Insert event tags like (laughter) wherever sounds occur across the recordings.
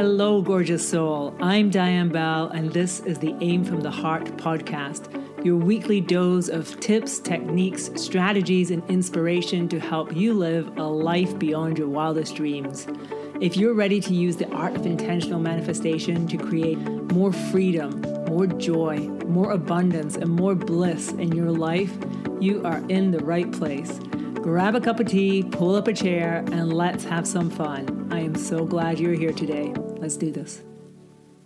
Hello, gorgeous soul. I'm Diane Bell, and this is the Aim from the Heart podcast, your weekly dose of tips, techniques, strategies, and inspiration to help you live a life beyond your wildest dreams. If you're ready to use the art of intentional manifestation to create more freedom, more joy, more abundance, and more bliss in your life, you are in the right place. Grab a cup of tea, pull up a chair, and let's have some fun. I am so glad you're here today. Let's do this.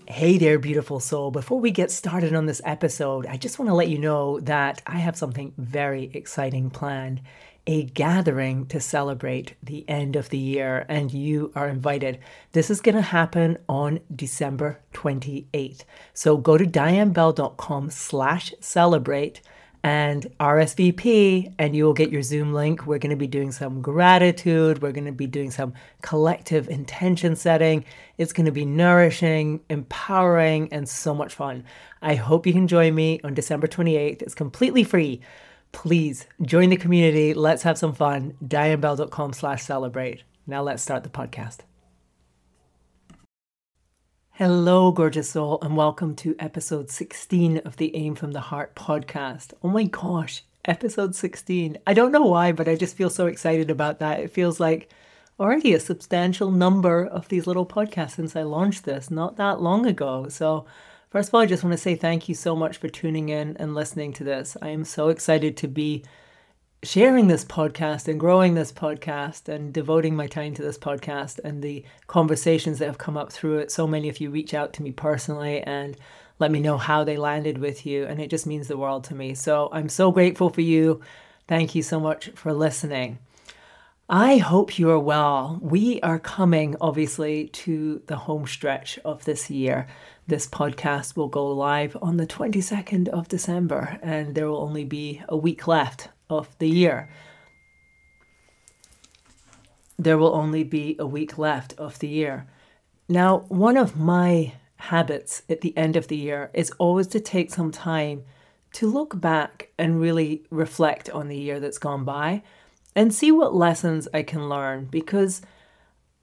Hey there, beautiful soul. Before we get started on this episode, I just want to let you know that I have something very exciting planned a gathering to celebrate the end of the year, and you are invited. This is going to happen on December 28th. So go to dianebell.com slash celebrate and RSVP, and you will get your Zoom link. We're going to be doing some gratitude. We're going to be doing some collective intention setting. It's going to be nourishing, empowering, and so much fun. I hope you can join me on December 28th. It's completely free. Please join the community. Let's have some fun. dianebell.com slash celebrate. Now let's start the podcast. Hello, gorgeous soul, and welcome to episode 16 of the Aim from the Heart podcast. Oh my gosh, episode 16. I don't know why, but I just feel so excited about that. It feels like already a substantial number of these little podcasts since I launched this not that long ago. So, first of all, I just want to say thank you so much for tuning in and listening to this. I am so excited to be sharing this podcast and growing this podcast and devoting my time to this podcast and the conversations that have come up through it. So many of you reach out to me personally and let me know how they landed with you, and it just means the world to me. So I'm so grateful for you. Thank you so much for listening. I hope you are well. We are coming, obviously, to the home stretch of this year. This podcast will go live on the 22nd of December, and there will only be a week left of the year. There will only be a week left of the year. Now, one of my habits at the end of the year is always to take some time to look back and really reflect on the year that's gone by and see what lessons I can learn because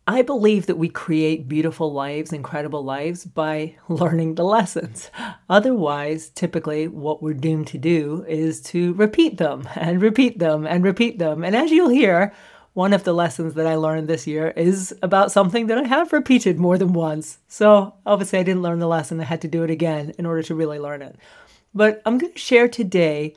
I believe that we create beautiful lives, incredible lives by (laughs) learning the lessons. Otherwise, typically, what we're doomed to do is to repeat them (laughs) and repeat them and repeat them. And as you'll hear, one of the lessons that I learned this year is about something that I have repeated more than once. So, obviously, I didn't learn the lesson, I had to do it again in order to really learn it. But I'm going to share today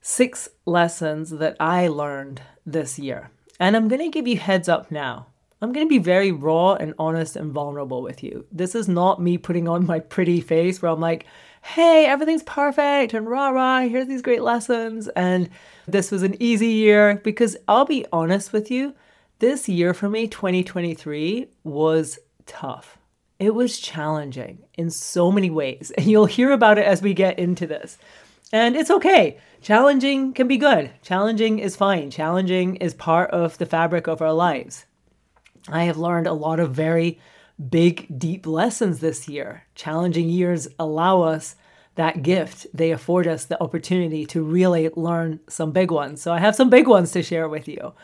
six lessons that I learned this year. And I'm going to give you heads up now I'm going to be very raw and honest and vulnerable with you. This is not me putting on my pretty face where I'm like, hey, everything's perfect and rah rah, here's these great lessons. And this was an easy year because I'll be honest with you, this year for me, 2023, was tough. It was challenging in so many ways. And you'll hear about it as we get into this. And it's okay. Challenging can be good. Challenging is fine. Challenging is part of the fabric of our lives. I have learned a lot of very big, deep lessons this year. Challenging years allow us that gift. They afford us the opportunity to really learn some big ones. So I have some big ones to share with you.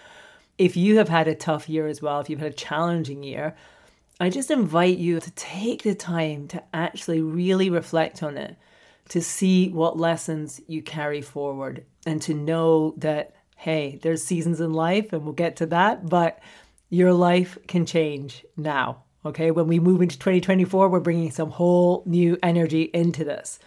If you have had a tough year as well, if you've had a challenging year, I just invite you to take the time to actually really reflect on it, to see what lessons you carry forward, and to know that, hey, there's seasons in life, and we'll get to that, but your life can change now. Okay, when we move into 2024, we're bringing some whole new energy into this.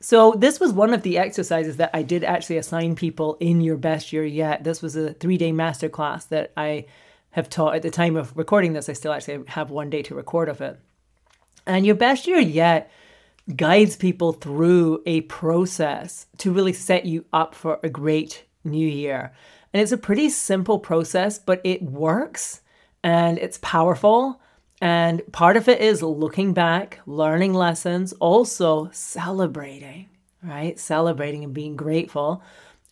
So, this was one of the exercises that I did actually assign people in your best year yet. This was a three day masterclass that I have taught at the time of recording this. I still actually have one day to record of it. And your best year yet guides people through a process to really set you up for a great new year. And it's a pretty simple process, but it works and it's powerful. And part of it is looking back, learning lessons, also celebrating, right? Celebrating and being grateful.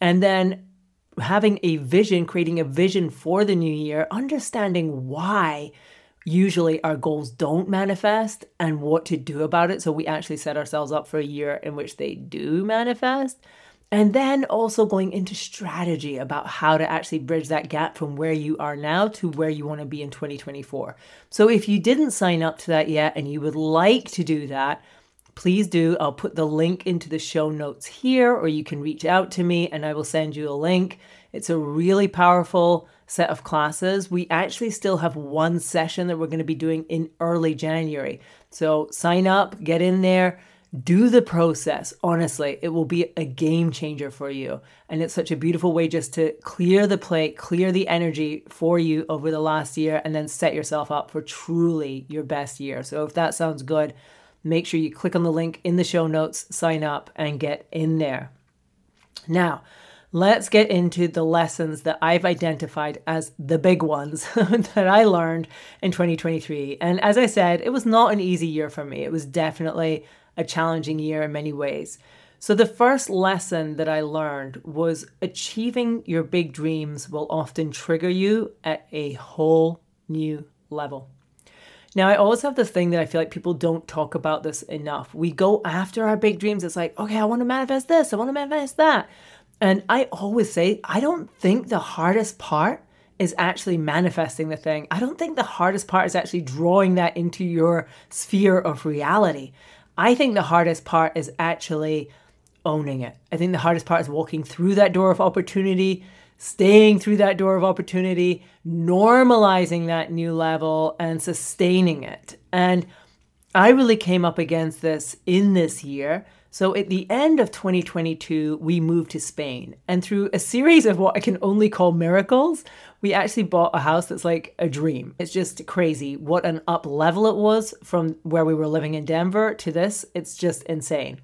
And then having a vision, creating a vision for the new year, understanding why usually our goals don't manifest and what to do about it. So we actually set ourselves up for a year in which they do manifest And then also going into strategy about how to actually bridge that gap from where you are now to where you want to be in 2024. So if you didn't sign up to that yet and you would like to do that, please do. I'll put the link into the show notes here, or you can reach out to me and I will send you a link. It's a really powerful set of classes. We actually still have one session that we're going to be doing in early January. So sign up, get in there do the process. Honestly, it will be a game changer for you. And it's such a beautiful way just to clear the plate, clear the energy for you over the last year, and then set yourself up for truly your best year. So if that sounds good, make sure you click on the link in the show notes, sign up, and get in there. Now, let's get into the lessons that I've identified as the big ones (laughs) that I learned in 2023. And as I said, it was not an easy year for me. It was definitely a challenging year in many ways. So, the first lesson that I learned was achieving your big dreams will often trigger you at a whole new level. Now, I always have this thing that I feel like people don't talk about this enough. We go after our big dreams. It's like, okay, I want to manifest this, I want to manifest that. And I always say, I don't think the hardest part is actually manifesting the thing. I don't think the hardest part is actually drawing that into your sphere of reality. I think the hardest part is actually owning it. I think the hardest part is walking through that door of opportunity, staying through that door of opportunity, normalizing that new level, and sustaining it. And I really came up against this in this year. So at the end of 2022, we moved to Spain. And through a series of what I can only call miracles, we actually bought a house that's like a dream. It's just crazy what an up level it was from where we were living in Denver to this. It's just insane.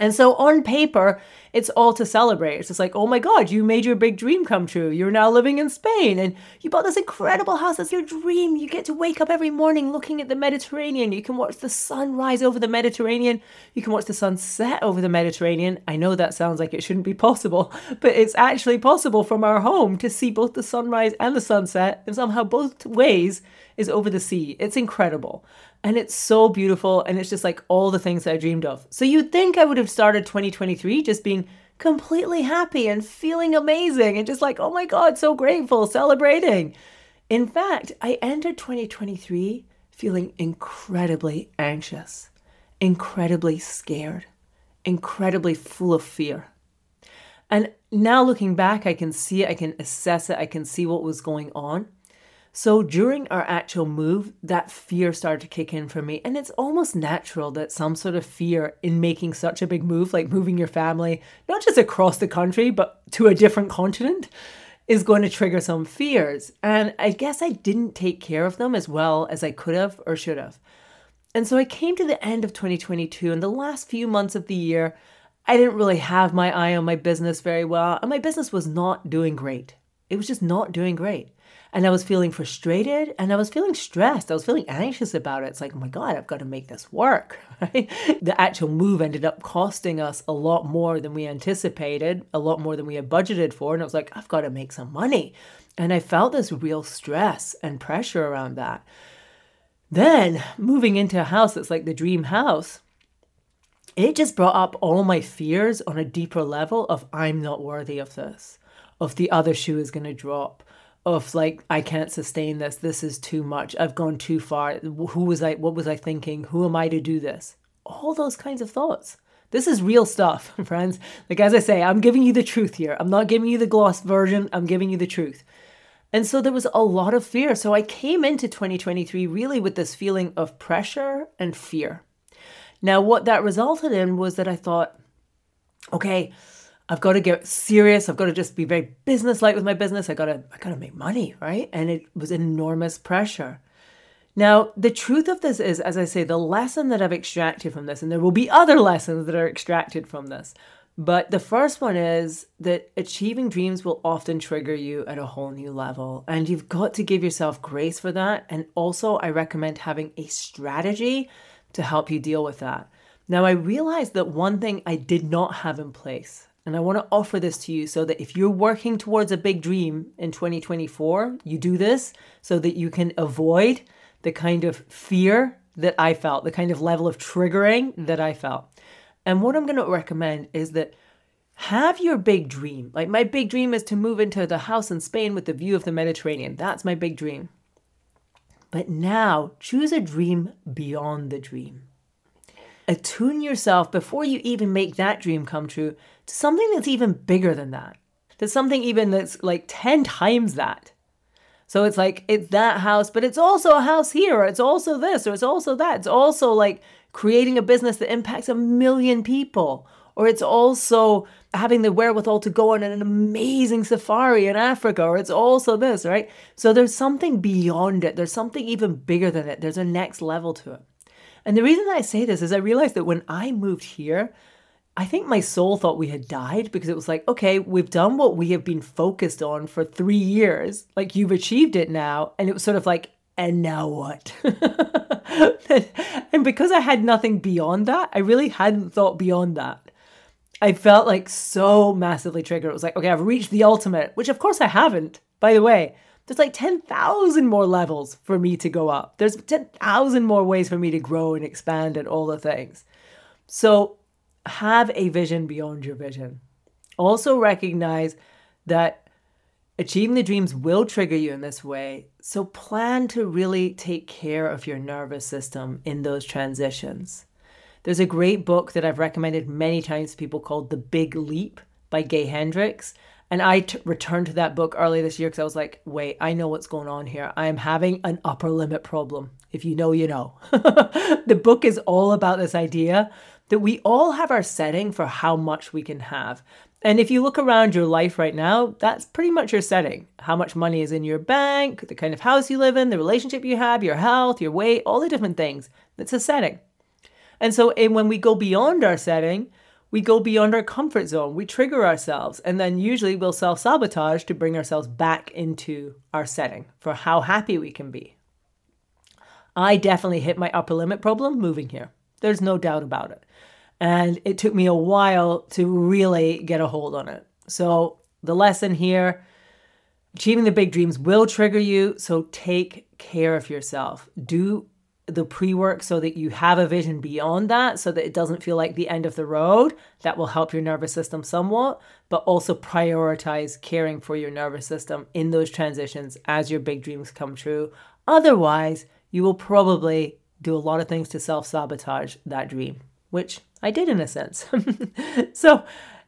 And so on paper, it's all to celebrate. It's just like, oh my God, you made your big dream come true. You're now living in Spain and you bought this incredible house. That's your dream. You get to wake up every morning looking at the Mediterranean. You can watch the sun rise over the Mediterranean. You can watch the sun set over the Mediterranean. I know that sounds like it shouldn't be possible, (laughs) but it's actually possible from our home to see both the sunrise and the sunset. And somehow both ways is over the sea. It's incredible. And it's so beautiful. And it's just like all the things that I dreamed of. So you'd think I would have started 2023 just being completely happy and feeling amazing and just like, oh my God, so grateful, celebrating. In fact, I entered 2023 feeling incredibly anxious, incredibly scared, incredibly full of fear. And now looking back, I can see it, I can assess it, I can see what was going on. So during our actual move, that fear started to kick in for me. And it's almost natural that some sort of fear in making such a big move, like moving your family, not just across the country, but to a different continent, is going to trigger some fears. And I guess I didn't take care of them as well as I could have or should have. And so I came to the end of 2022, and the last few months of the year, I didn't really have my eye on my business very well, and my business was not doing great. It was just not doing great and I was feeling frustrated and I was feeling stressed. I was feeling anxious about it. It's like, oh my God, I've got to make this work. (laughs) Right? The actual move ended up costing us a lot more than we anticipated, a lot more than we had budgeted for. And I was like, I've got to make some money. And I felt this real stress and pressure around that. Then moving into a house that's like the dream house, it just brought up all my fears on a deeper level of I'm not worthy of this, of the other shoe is going to drop, of like I can't sustain this. This is too much. I've gone too far. Who was I? What was I thinking? Who am I to do this? All those kinds of thoughts. This is real stuff, (laughs) friends. Like as I say, I'm giving you the truth here. I'm not giving you the gloss version. I'm giving you the truth. And so there was a lot of fear. So I came into 2023 really with this feeling of pressure and fear. Now, what that resulted in was that I thought, okay, I've got to get serious. I've got to just be very businesslike with my business. I got to I got to make money, right? And it was enormous pressure. Now, the truth of this is as I say, the lesson that I've extracted from this and there will be other lessons that are extracted from this. But the first one is that achieving dreams will often trigger you at a whole new level. And you've got to give yourself grace for that. And also, I recommend having a strategy to help you deal with that. Now, I realized that one thing I did not have in place and I want to offer this to you so that if you're working towards a big dream in 2024, you do this so that you can avoid the kind of fear that I felt, the kind of level of triggering that I felt. And what I'm going to recommend is that have your big dream. Like, my big dream is to move into the house in Spain with the view of the Mediterranean. That's my big dream. But now, choose a dream beyond the dream. Attune yourself before you even make that dream come true to something that's even bigger than that. To something even that's like 10 times that. So it's like, it's that house, but it's also a house here, or it's also this, or it's also that. It's also like creating a business that impacts a million people, or it's also having the wherewithal to go on an amazing safari in Africa, or it's also this, right? So there's something beyond it. There's something even bigger than it. There's a next level to it. And the reason I say this is I realized that when I moved here, I think my soul thought we had died because it was like, okay, we've done what we have been focused on for three years. Like, you've achieved it now. And it was sort of like, and now what? (laughs) and because I had nothing beyond that, I really hadn't thought beyond that. I felt like so massively triggered. It was like, okay, I've reached the ultimate, which of course I haven't, by the way. There's like 10,000 more levels for me to go up. There's 10,000 more ways for me to grow and expand and all the things. So have a vision beyond your vision. Also recognize that achieving the dreams will trigger you in this way. So plan to really take care of your nervous system in those transitions. There's a great book that I've recommended many times to people called The Big Leap by Gay Hendricks. And I t- returned to that book early this year because I was like, wait, I know what's going on here. I am having an upper limit problem. If you know, you know. (laughs) the book is all about this idea that we all have our setting for how much we can have. And if you look around your life right now, that's pretty much your setting. How much money is in your bank, the kind of house you live in, the relationship you have, your health, your weight, all the different things. It's a setting. And so and when we go beyond our setting, we go beyond our comfort zone. We trigger ourselves. And then usually we'll self sabotage to bring ourselves back into our setting for how happy we can be. I definitely hit my upper limit problem moving here. There's no doubt about it. And it took me a while to really get a hold on it. So, the lesson here achieving the big dreams will trigger you. So, take care of yourself. Do the pre work so that you have a vision beyond that, so that it doesn't feel like the end of the road. That will help your nervous system somewhat, but also prioritize caring for your nervous system in those transitions as your big dreams come true. Otherwise, you will probably do a lot of things to self sabotage that dream, which I did in a sense. (laughs) so,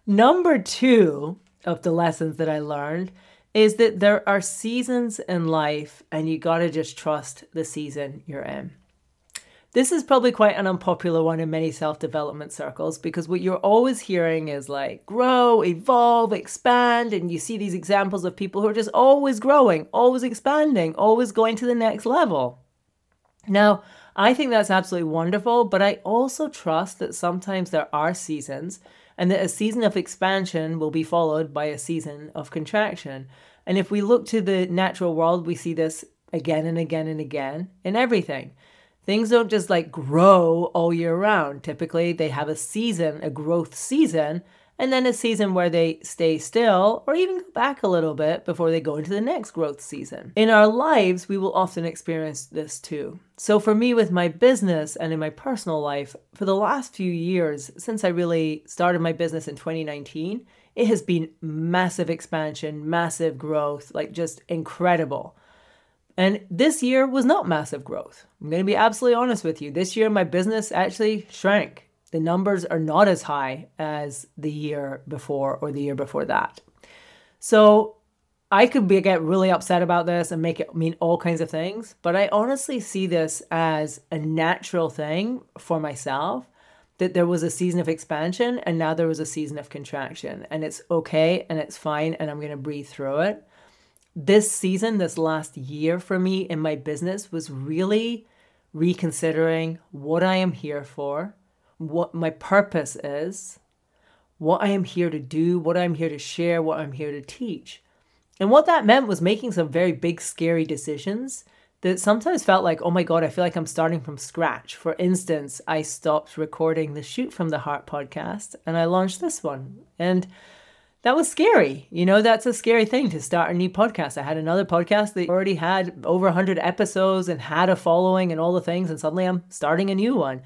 number two of the lessons that I learned is that there are seasons in life and you got to just trust the season you're in. This is probably quite an unpopular one in many self development circles because what you're always hearing is like grow, evolve, expand. And you see these examples of people who are just always growing, always expanding, always going to the next level. Now, I think that's absolutely wonderful, but I also trust that sometimes there are seasons and that a season of expansion will be followed by a season of contraction. And if we look to the natural world, we see this again and again and again in everything. Things don't just like grow all year round. Typically, they have a season, a growth season, and then a season where they stay still or even go back a little bit before they go into the next growth season. In our lives, we will often experience this too. So, for me, with my business and in my personal life, for the last few years, since I really started my business in 2019, it has been massive expansion, massive growth, like just incredible. And this year was not massive growth. I'm going to be absolutely honest with you. This year, my business actually shrank. The numbers are not as high as the year before or the year before that. So I could be, get really upset about this and make it mean all kinds of things, but I honestly see this as a natural thing for myself that there was a season of expansion and now there was a season of contraction. And it's okay and it's fine and I'm going to breathe through it this season, this last year for me in my business was really reconsidering what I am here for, what my purpose is, what I am here to do, what I'm here to share, what I'm here to teach. And what that meant was making some very big, scary decisions that sometimes felt like, oh my God, I feel like I'm starting from scratch. For instance, I stopped recording the Shoot from the Heart podcast and I launched this one. And that was scary. You know, that's a scary thing to start a new podcast. I had another podcast that already had over 100 episodes and had a following and all the things, and suddenly I'm starting a new one.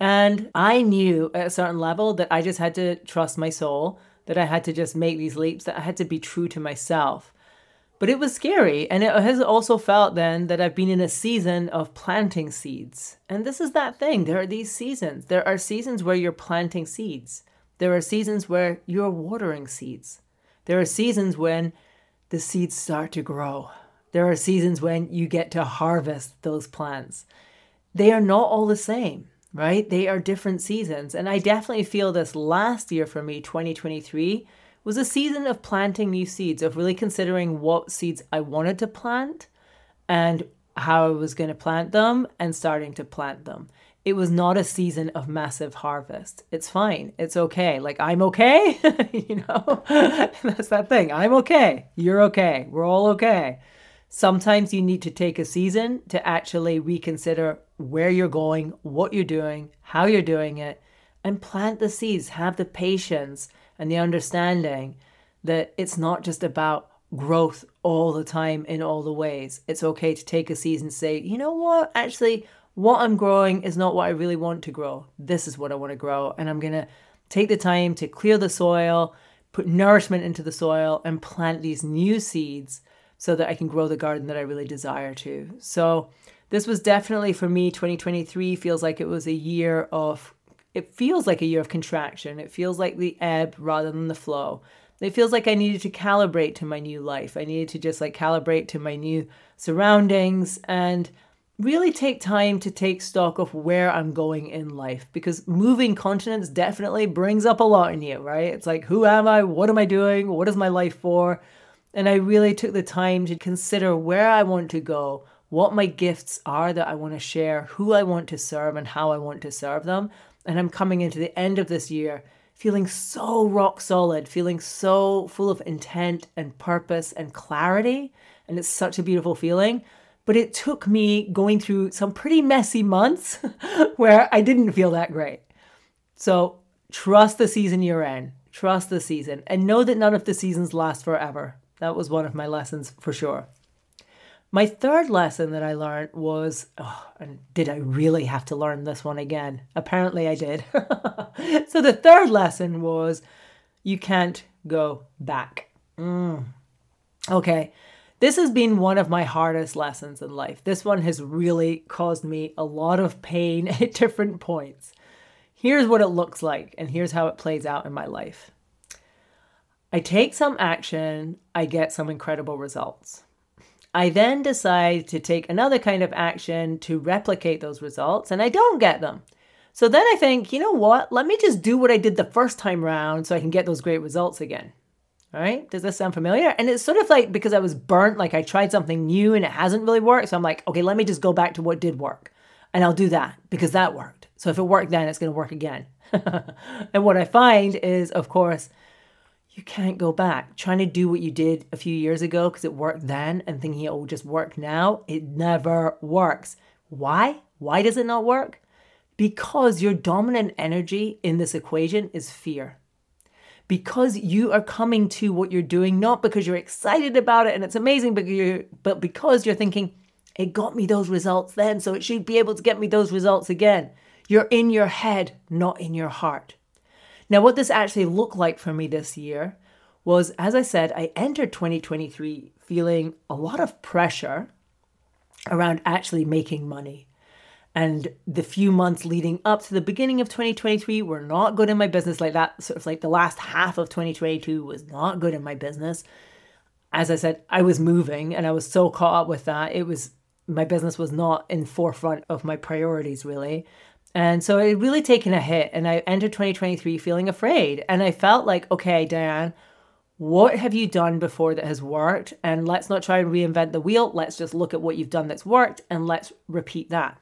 And I knew at a certain level that I just had to trust my soul that I had to just make these leaps, that I had to be true to myself. But it was scary. And it has also felt then that I've been in a season of planting seeds. And this is that thing. There are these seasons. There are seasons where you're planting seeds, there are seasons where you're watering seeds. There are seasons when the seeds start to grow. There are seasons when you get to harvest those plants. They are not all the same, right? They are different seasons. And I definitely feel this last year for me, 2023, was a season of planting new seeds, of really considering what seeds I wanted to plant and how I was going to plant them and starting to plant them. It was not a season of massive harvest. It's fine. It's okay. Like, I'm okay. (laughs) you know, (laughs) that's that thing. I'm okay. You're okay. We're all okay. Sometimes you need to take a season to actually reconsider where you're going, what you're doing, how you're doing it, and plant the seeds. Have the patience and the understanding that it's not just about growth all the time in all the ways. It's okay to take a season say, you know what, actually, what I'm growing is not what I really want to grow. This is what I want to grow. And I'm going to take the time to clear the soil, put nourishment into the soil, and plant these new seeds so that I can grow the garden that I really desire to. So, this was definitely for me 2023 feels like it was a year of it feels like a year of contraction. It feels like the ebb rather than the flow. It feels like I needed to calibrate to my new life. I needed to just like calibrate to my new surroundings and really take time to take stock of where I'm going in life because moving continents definitely brings up a lot in you, right? It's like, who am I? What am I doing? What is my life for? And I really took the time to consider where I want to go, what my gifts are that I want to share, who I want to serve, and how I want to serve them. And I'm coming into the end of this year feeling so rock solid, feeling so full of intent and purpose and clarity. And it's such a beautiful feeling. But it took me going through some pretty messy months (laughs) where I didn't feel that great. So trust the season you're in, trust the season, and know that none of the seasons last forever. That was one of my lessons for sure. My third lesson that I learned was, oh, and did I really have to learn this one again? Apparently I did. (laughs) so the third lesson was, you can't go back. Mm. Okay, this has been one of my hardest lessons in life. This one has really caused me a lot of pain (laughs) at different points. Here's what it looks like, and here's how it plays out in my life. I take some action, I get some incredible results. I then decide to take another kind of action to replicate those results, and I don't get them. So then I think, you know what? Let me just do what I did the first time round so I can get those great results again. Right? Does this sound familiar? And it's sort of like because I was burnt, like I tried something new and it hasn't really worked. So I'm like, okay, let me just go back to what did work. And I'll do that because that worked. So if it worked then, it's going to work again. (laughs) and what I find is, of course, you can't go back. Trying to do what you did a few years ago because it worked then and thinking oh, it will just work now, it never works. Why? Why does it not work? Because your dominant energy in this equation is fear. Because you are coming to what you're doing not because you're excited about it and it's amazing, but you but because you're thinking it got me those results then, so it should be able to get me those results again. You're in your head, not in your heart. Now, what this actually looked like for me this year was, as I said, I entered 2023 feeling a lot of pressure around actually making money. And the few months leading up to the beginning of 2023 were not good in my business. Like that, sort of like the last half of 2022 was not good in my business. As I said, I was moving and I was so caught up with that. It was, my business was not in forefront of my priorities really. And so it really taken a hit. And I entered 2023 feeling afraid. And I felt like, okay, Diane, what have you done before that has worked? And let's not try and reinvent the wheel. Let's just look at what you've done that's worked and let's repeat that.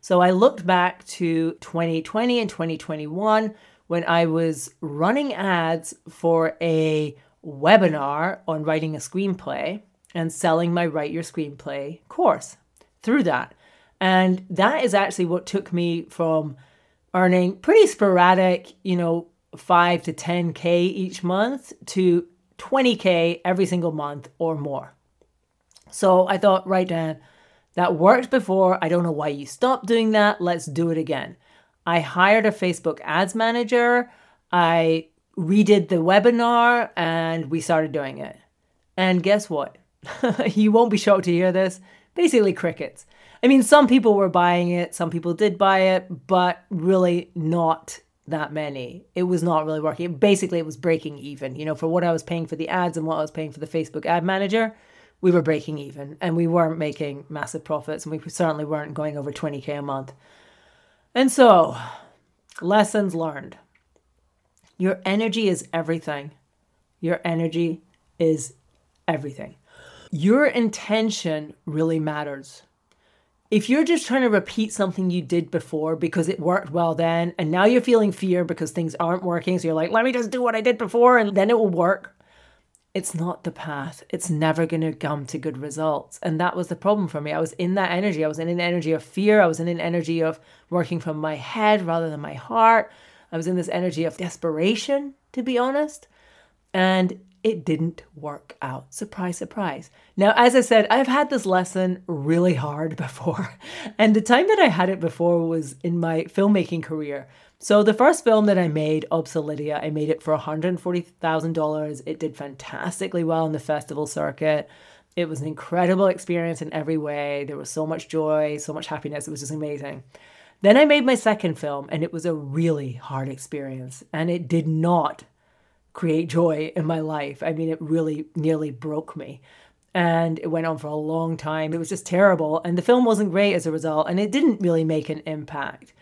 So I looked back to 2020 and 2021 when I was running ads for a webinar on writing a screenplay and selling my Write Your Screenplay course through that. And that is actually what took me from earning pretty sporadic, you know, 5 to 10K each month to 20K every single month or more. So I thought, right, Dan, that worked before. I don't know why you stopped doing that. Let's do it again. I hired a Facebook ads manager. I redid the webinar and we started doing it. And guess what? (laughs) you won't be shocked to hear this. Basically, crickets. I mean, some people were buying it, some people did buy it, but really not that many. It was not really working. Basically, it was breaking even. You know, for what I was paying for the ads and what I was paying for the Facebook ad manager, we were breaking even and we weren't making massive profits and we certainly weren't going over 20K a month. And so, lessons learned. Your energy is everything. Your energy is everything. Your intention really matters. If you're just trying to repeat something you did before because it worked well then, and now you're feeling fear because things aren't working, so you're like, let me just do what I did before and then it will work. It's not the path. It's never going to come to good results. And that was the problem for me. I was in that energy. I was in an energy of fear. I was in an energy of working from my head rather than my heart. I was in this energy of desperation, to be honest. And it didn't work out. Surprise, surprise. Now, as I said, I've had this lesson really hard (laughs) before. And the time that I had it before was in my filmmaking career. So, the first film that I made, Obselidia, I made it for $140,000. It did fantastically well in the festival circuit. It was an incredible experience in every way. There was so much joy, so much happiness. It was just amazing. Then I made my second film, and it was a really hard experience. And it did not create joy in my life. I mean, it really nearly broke me. And it went on for a long time. It was just terrible. And the film wasn't great as a result, and it didn't really make an impact.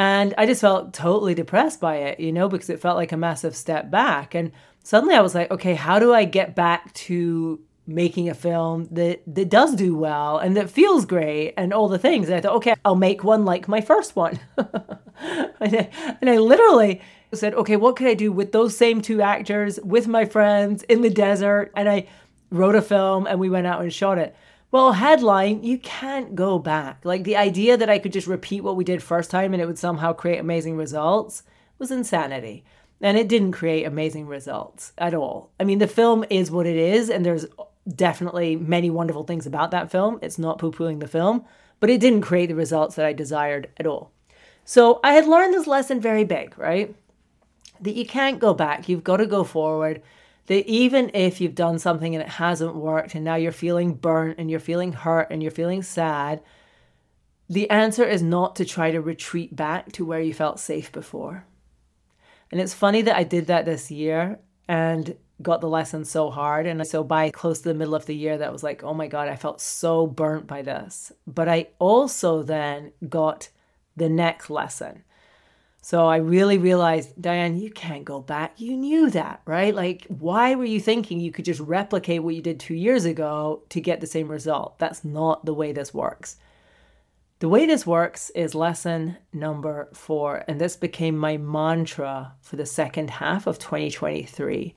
And I just felt totally depressed by it, you know, because it felt like a massive step back. And suddenly I was like, okay, how do I get back to making a film that that does do well and that feels great and all the things. And I thought, okay, I'll make one like my first one. (laughs) and, I, and I literally said, okay, what could I do with those same two actors with my friends in the desert? And I wrote a film and we went out and shot it. Well, headline, you can't go back. Like the idea that I could just repeat what we did first time and it would somehow create amazing results was insanity. And it didn't create amazing results at all. I mean, the film is what it is, and there's definitely many wonderful things about that film. It's not poo pooing the film, but it didn't create the results that I desired at all. So I had learned this lesson very big, right? that you can't go back. You've got to go forward. That even if you've done something and it hasn't worked and now you're feeling burnt and you're feeling hurt and you're feeling sad, the answer is not to try to retreat back to where you felt safe before. And it's funny that I did that this year and got the lesson so hard. And so by close to the middle of the year, that was like, oh my God, I felt so burnt by this. But I also then got the next lesson so I really realized, Diane, you can't go back. You knew that, right? Like, why were you thinking you could just replicate what you did two years ago to get the same result? That's not the way this works. The way this works is lesson number four, and this became my mantra for the second half of 2023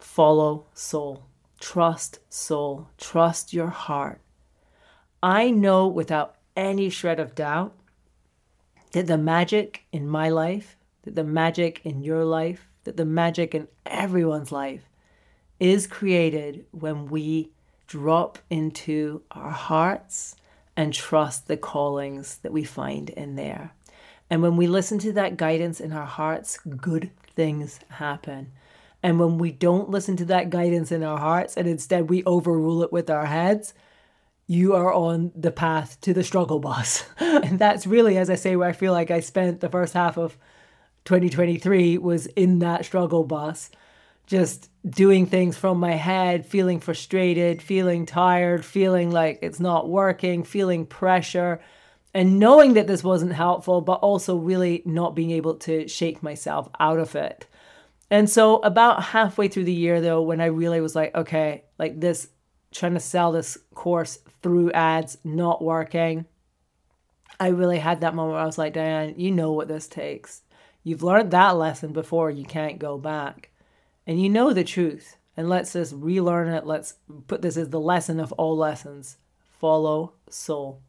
follow soul, trust soul, trust your heart. I know without any shred of doubt that the magic in my life, that the magic in your life, that the magic in everyone's life is created when we drop into our hearts and trust the callings that we find in there. And when we listen to that guidance in our hearts, good things happen. And when we don't listen to that guidance in our hearts and instead we overrule it with our heads, you are on the path to the struggle bus. (laughs) and that's really, as I say, where I feel like I spent the first half of 2023 was in that struggle bus, just doing things from my head, feeling frustrated, feeling tired, feeling like it's not working, feeling pressure, and knowing that this wasn't helpful, but also really not being able to shake myself out of it. And so, about halfway through the year, though, when I really was like, okay, like this trying to sell this course through ads not working. I really had that moment where I was like, Diane, you know what this takes. You've learned that lesson before, you can't go back. And you know the truth. And let's just relearn it. Let's put this as the lesson of all lessons follow soul.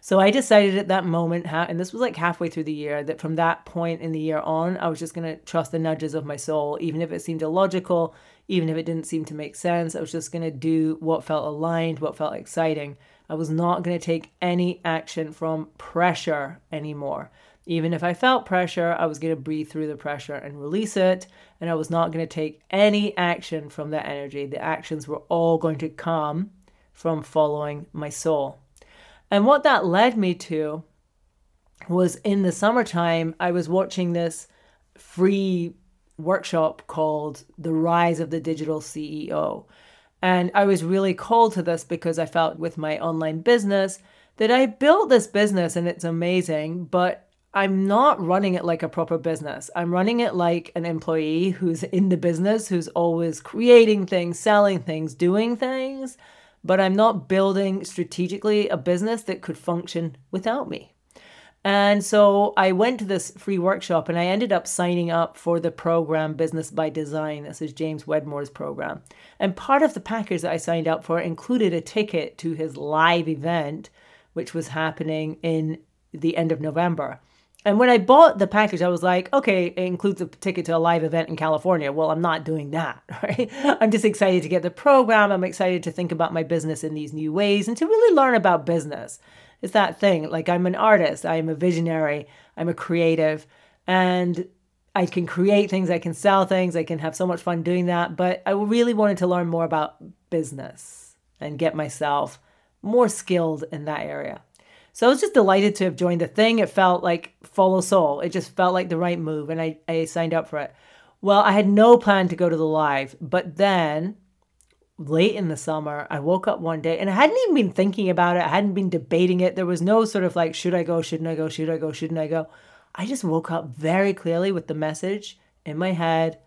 So I decided at that moment, and this was like halfway through the year, that from that point in the year on, I was just going to trust the nudges of my soul, even if it seemed illogical, even if it didn't seem to make sense. I was just going to do what felt aligned, what felt exciting. I was not going to take any action from pressure anymore. Even if I felt pressure, I was going to breathe through the pressure and release it. And I was not going to take any action from that energy. The actions were all going to come from following my soul. And what that led me to was in the summertime, I was watching this free workshop called The Rise of the Digital CEO. And I was really called to this because I felt with my online business that I built this business and it's amazing, but I'm not running it like a proper business. I'm running it like an employee who's in the business, who's always creating things, selling things, doing things, but I'm not building strategically a business that could function without me. And so I went to this free workshop and I ended up signing up for the program Business by Design. This is James Wedmore's program. And part of the package that I signed up for included a ticket to his live event, which was happening in the end of November. And when I bought the package, I was like, okay, it includes a ticket to a live event in California. Well, I'm not doing that, (laughs) right? I'm just excited to get the program. I'm excited to think about my business in these new ways and to really learn about business it's that thing. Like I'm an artist, I'm a visionary, I'm a creative, and I can create things, I can sell things, I can have so much fun doing that. But I really wanted to learn more about business and get myself more skilled in that area. So I was just delighted to have joined the thing. It felt like follow soul. It just felt like the right move, and I, I signed up for it. Well, I had no plan to go to the live, but then late in the summer, I woke up one day and I hadn't even been thinking about it. I hadn't been debating it. There was no sort of like, should I go? Shouldn't I go? Should I go? Shouldn't I go? I just woke up very clearly with the message in my head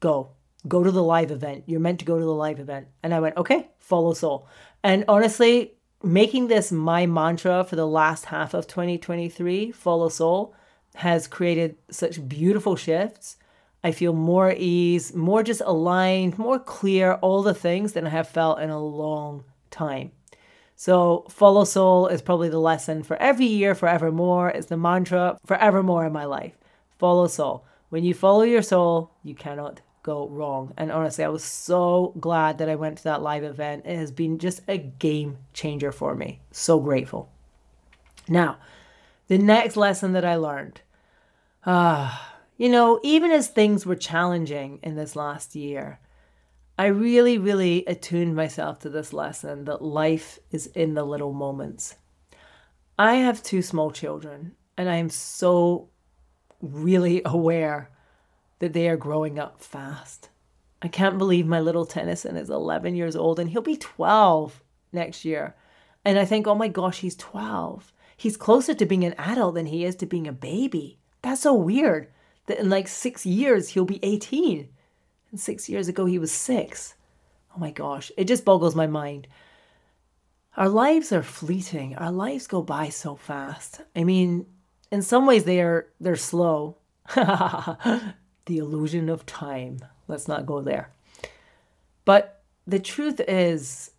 go, go to the live event. You're meant to go to the live event. And I went, okay, follow soul. And honestly, making this my mantra for the last half of 2023, follow soul, has created such beautiful shifts I feel more ease, more just aligned, more clear, all the things than I have felt in a long time. So, follow soul is probably the lesson for every year, forevermore. It's the mantra forevermore in my life. Follow soul. When you follow your soul, you cannot go wrong. And honestly, I was so glad that I went to that live event. It has been just a game changer for me. So grateful. Now, the next lesson that I learned. Ah, you know, even as things were challenging in this last year, I really, really attuned myself to this lesson that life is in the little moments. I have two small children, and I am so really (laughs) aware that they are growing up fast. I can't believe my little Tennyson is 11 years old and he'll be 12 next year. And I think, oh my gosh, he's 12. He's closer to being an adult than he is to being a baby. That's so weird that in like six years he'll be 18. And six years ago he was six. Oh my gosh, it just boggles my mind. Our lives are fleeting. Our lives go by so fast. I mean, in some ways they are they're slow. (laughs) the illusion of time. Let's not go there. But the truth is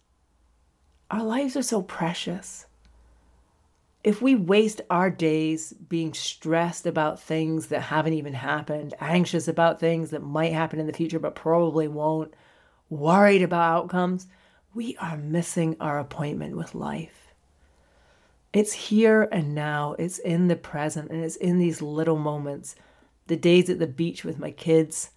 our lives are so precious if we waste our days being stressed about things that haven't even happened, anxious about things that might happen in the future but probably won't, worried about outcomes, we are missing our appointment with life. It's here and now, it's in the present, and it's in these little moments. The days at the beach with my kids,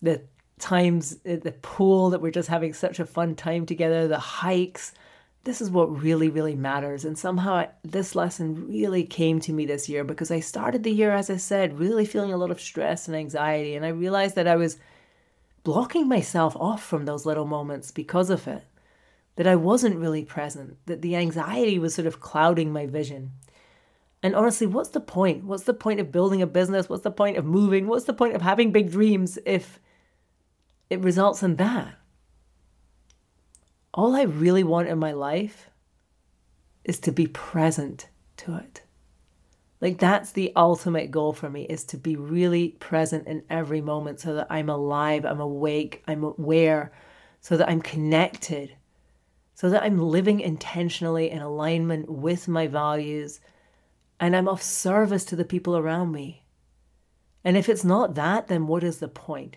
the times at the pool that we're just having such a fun time together, the hikes, this is what really, really matters. And somehow this lesson really came to me this year because I started the year, as I said, really feeling a lot of stress and anxiety. And I realized that I was blocking myself off from those little moments because of it, that I wasn't really present, that the anxiety was sort of clouding my vision. And honestly, what's the point? What's the point of building a business? What's the point of moving? What's the point of having big dreams if it results in that? All I really want in my life is to be present to it. Like that's the ultimate goal for me is to be really present in every moment so that I'm alive, I'm awake, I'm aware, so that I'm connected, so that I'm living intentionally in alignment with my values and I'm of service to the people around me. And if it's not that, then what is the point?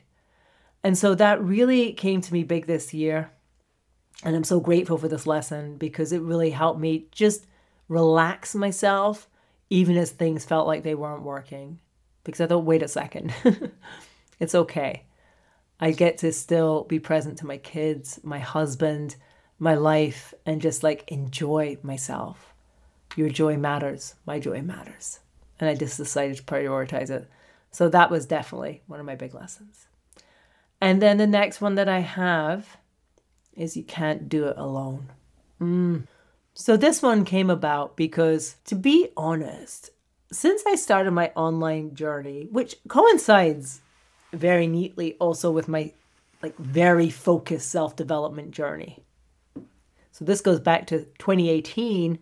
And so that really came to me big this year And I'm so grateful for this lesson because it really helped me just relax myself, even as things felt like they weren't working. Because I thought, wait a second, (laughs) it's okay. I get to still be present to my kids, my husband, my life, and just like enjoy myself. Your joy matters. My joy matters. And I just decided to prioritize it. So that was definitely one of my big lessons. And then the next one that I have is you can't do it alone. Mm. So this one came about because, to be honest, since I started my online journey, which coincides very neatly also with my like very focused self-development journey. So this goes back to 2018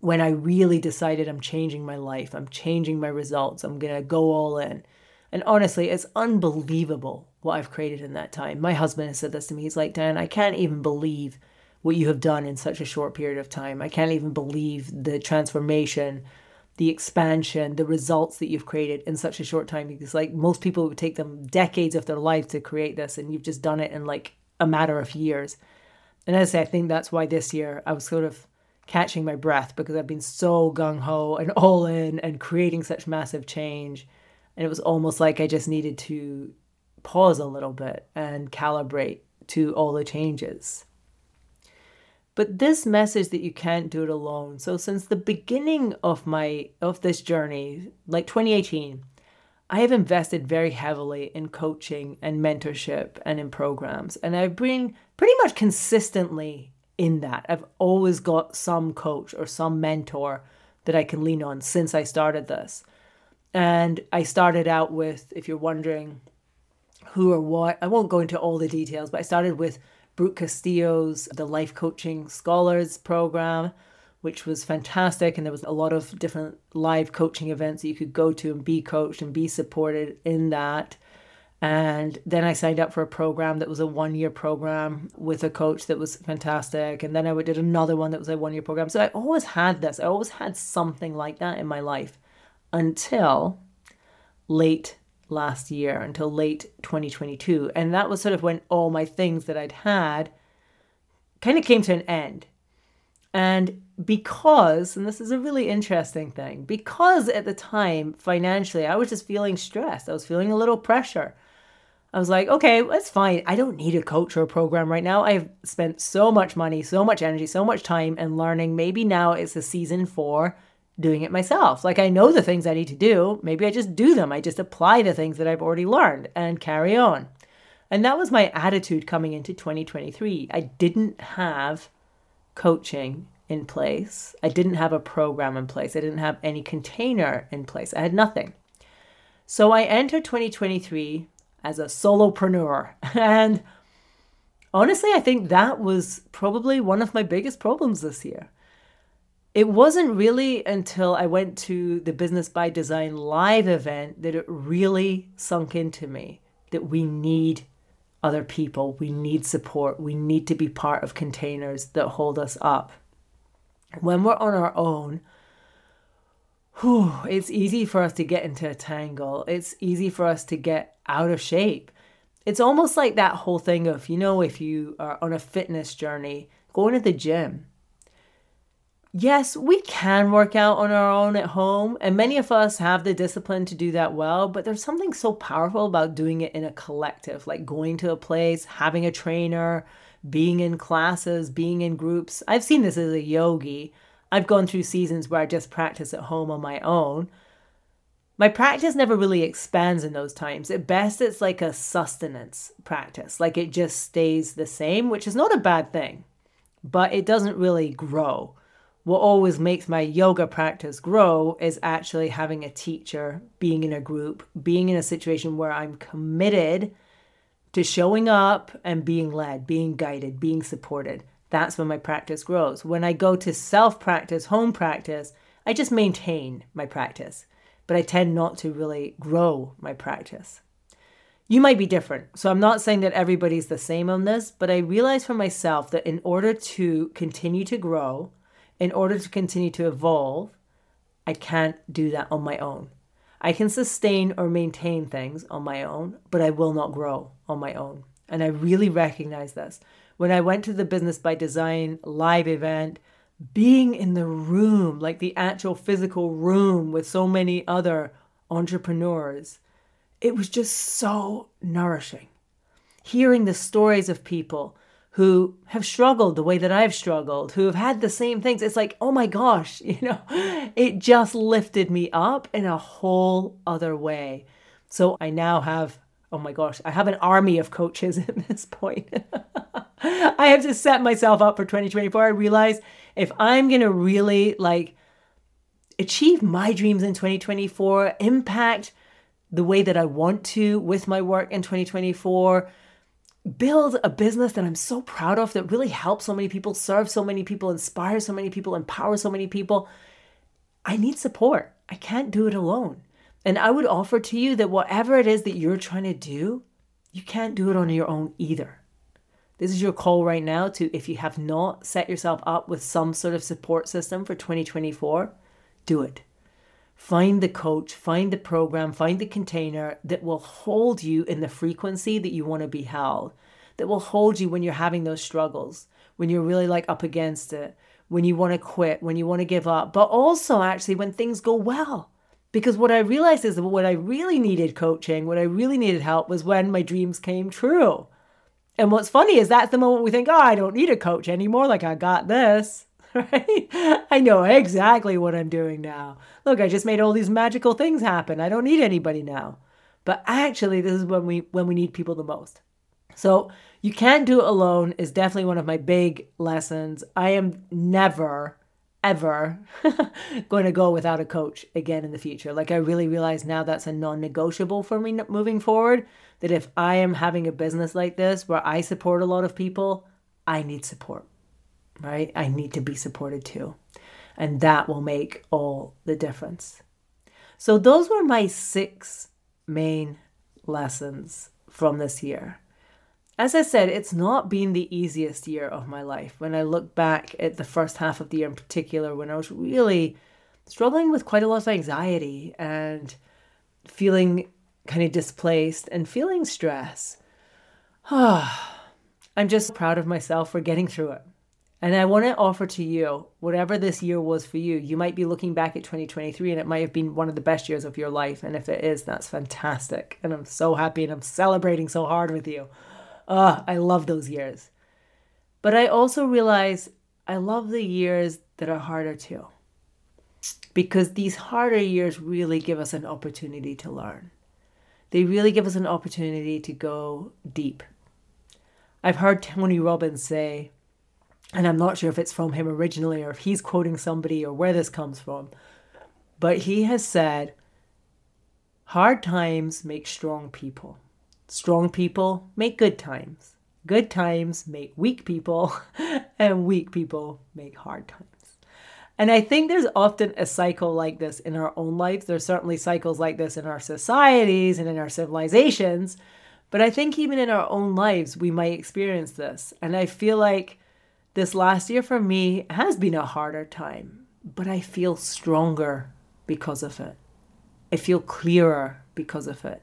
when I really decided I'm changing my life, I'm changing my results, I'm going to go all in. And honestly, it's unbelievable what I've created in that time. My husband has said this to me. He's like, Dan, I can't even believe what you have done in such a short period of time. I can't even believe the transformation, the expansion, the results that you've created in such a short time. Because, like, most people would take them decades of their life to create this, and you've just done it in like a matter of years. And as I say, I think that's why this year I was sort of catching my breath because I've been so gung ho and all in and creating such massive change. And it was almost like I just needed to pause a little bit and calibrate to all the changes. But this message that you can't do it alone. So since the beginning of my of this journey, like 2018, I have invested very heavily in coaching and mentorship and in programs. And I've been pretty much consistently in that. I've always got some coach or some mentor that I can lean on since I started this. And I started out with, if you're wondering who or what, I won't go into all the details, but I started with Brooke Castillo's The Life Coaching Scholars program, which was fantastic. And there was a lot of different live coaching events that you could go to and be coached and be supported in that. And then I signed up for a program that was a one year program with a coach that was fantastic. And then I did another one that was a one year program. So I always had this, I always had something like that in my life until late last year, until late 2022. And that was sort of when all my things that I'd had kind of came to an end. And because, and this is a really interesting thing, because at the time, financially, I was just feeling stressed. I was feeling a little pressure. I was like, okay, that's fine. I don't need a coach or a program right now. I've spent so much money, so much energy, so much time and learning. Maybe now it's the season for doing it myself. Like I know the things I need to do. Maybe I just do them. I just apply the things that I've already learned and carry on. And that was my attitude coming into 2023. I didn't have coaching in place. I didn't have a program in place. I didn't have any container in place. I had nothing. So I entered 2023 as a solopreneur. (laughs) And honestly, I think that was probably one of my biggest problems this year. It wasn't really until I went to the Business by Design live event that it really sunk into me that we need other people, we need support, we need to be part of containers that hold us up. When we're on our own, whew, it's easy for us to get into a tangle. It's easy for us to get out of shape. It's almost like that whole thing of, you know, if you are on a fitness journey, going to the gym. Yes, we can work out on our own at home, and many of us have the discipline to do that well, but there's something so powerful about doing it in a collective, like going to a place, having a trainer, being in classes, being in groups. I've seen this as a yogi. I've gone through seasons where I just practice at home on my own. My practice never really expands in those times. At best, it's like a sustenance practice, like it just stays the same, which is not a bad thing, but it doesn't really grow. What always makes my yoga practice grow is actually having a teacher, being in a group, being in a situation where I'm committed to showing up and being led, being guided, being supported. That's when my practice grows. When I go to self practice, home practice, I just maintain my practice, but I tend not to really grow my practice. You might be different. So I'm not saying that everybody's the same on this, but I realize for myself that in order to continue to grow, in order to continue to evolve, I can't do that on my own. I can sustain or maintain things on my own, but I will not grow on my own. And I really recognize this when I went to the Business by Design live event, being in the room, like the actual physical room with so many other entrepreneurs, it was just so nourishing. Hearing the stories of people who have struggled the way that I've struggled, who have had the same things. It's like, oh my gosh, (laughs) you know, it just lifted me up in a whole other way. So I now have, oh my gosh, I have an army of coaches (laughs) at this point. (laughs) I have to set myself up for 2024. I realize if I'm going to really like achieve my dreams in 2024, impact the way that I want to with my work in 2024, build a business that I'm so proud of that really helps so many people, serve so many people, inspire so many people, empower so many people. I need support. I can't do it alone. And I would offer to you that whatever it is that you're trying to do, you can't do it on your own either. This is your call right now to, if you have not set yourself up with some sort of support system for 2024, do it. Find the coach, find the program, find the container that will hold you in the frequency that you want to be held, that will hold you when you're having those struggles, when you're really like up against it, when you want to quit, when you want to give up, but also actually when things go well. Because what I realized is that what I really needed coaching, what I really needed help was when my dreams came true. And what's funny is that's the moment we think, oh, I don't need a coach anymore. Like, I got this. (laughs) right? I know exactly what I'm doing now. Look, I just made all these magical things happen. I don't need anybody now. But actually, this is when we when we need people the most. So you can't do it alone is definitely one of my big lessons. I am never ever (laughs) going to go without a coach again in the future. Like I really realize now that's a non-negotiable for me moving forward that if I am having a business like this where I support a lot of people, I need support right? I need to be supported too. And that will make all the difference. So, those were my six main lessons from this year. As I said, it's not been the easiest year of my life. When I look back at the first half of the year in particular, when I was really struggling with quite a lot of anxiety and feeling kind of displaced and feeling stress. (sighs) I'm just proud of myself for getting through it. And I want to offer to you, whatever this year was for you, you might be looking back at 2023 and it might have been one of the best years of your life. And if it is, that's fantastic. And I'm so happy and I'm celebrating so hard with you. Ah, I love those years. But I also realize I love the years that are harder too. Because these harder years really give us an opportunity to learn. They really give us an opportunity to go deep. I've heard Tony Robbins say, and I'm not sure if it's from him originally or if he's quoting somebody or where this comes from, but he has said, Hard times make strong people. Strong people make good times. Good times make weak people, (laughs) and weak people make hard times. And I think there's often a cycle like this in our own lives. There's certainly cycles like this in our societies and in our civilizations. But I think even in our own lives, we might experience this. And I feel like this last year for me has been a harder time, but I feel stronger because of it. I feel clearer because of it.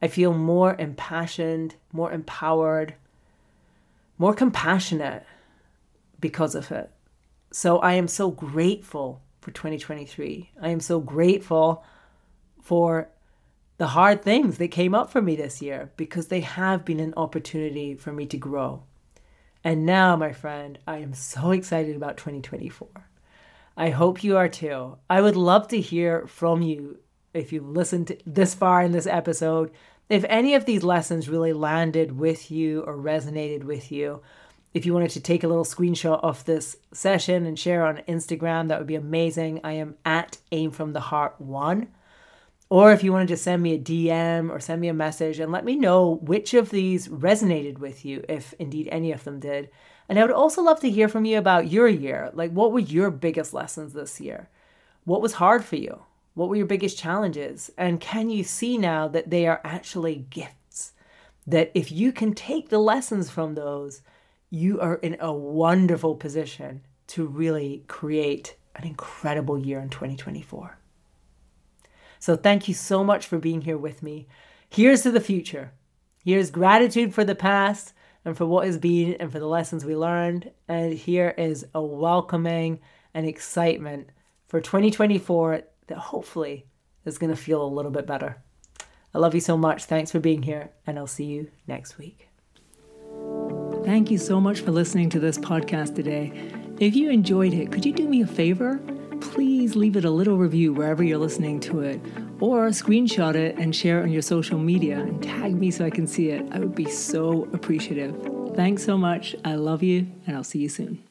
I feel more impassioned, more empowered, more compassionate because of it. So I am so grateful for 2023. I am so grateful for the hard things that came up for me this year because they have been an opportunity for me to grow. And now, my friend, I am so excited about 2024. I hope you are too. I would love to hear from you if you've listened this far in this episode. If any of these lessons really landed with you or resonated with you, if you wanted to take a little screenshot of this session and share on Instagram, that would be amazing. I am at aim from the heart one. Or if you wanted to send me a DM or send me a message and let me know which of these resonated with you, if indeed any of them did. And I would also love to hear from you about your year. Like, what were your biggest lessons this year? What was hard for you? What were your biggest challenges? And can you see now that they are actually gifts? That if you can take the lessons from those, you are in a wonderful position to really create an incredible year in 2024. So thank you so much for being here with me. Here's to the future. Here's gratitude for the past and for what has been and for the lessons we learned. And here is a welcoming and excitement for 2024 that hopefully is going to feel a little bit better. I love you so much. Thanks for being here, and I'll see you next week. Thank you so much for listening to this podcast today. If you enjoyed it, could you do me a favor? Please leave it a little review wherever you're listening to it, or screenshot it and share it on your social media and tag me so I can see it. I would be so appreciative. Thanks so much. I love you, and I'll see you soon.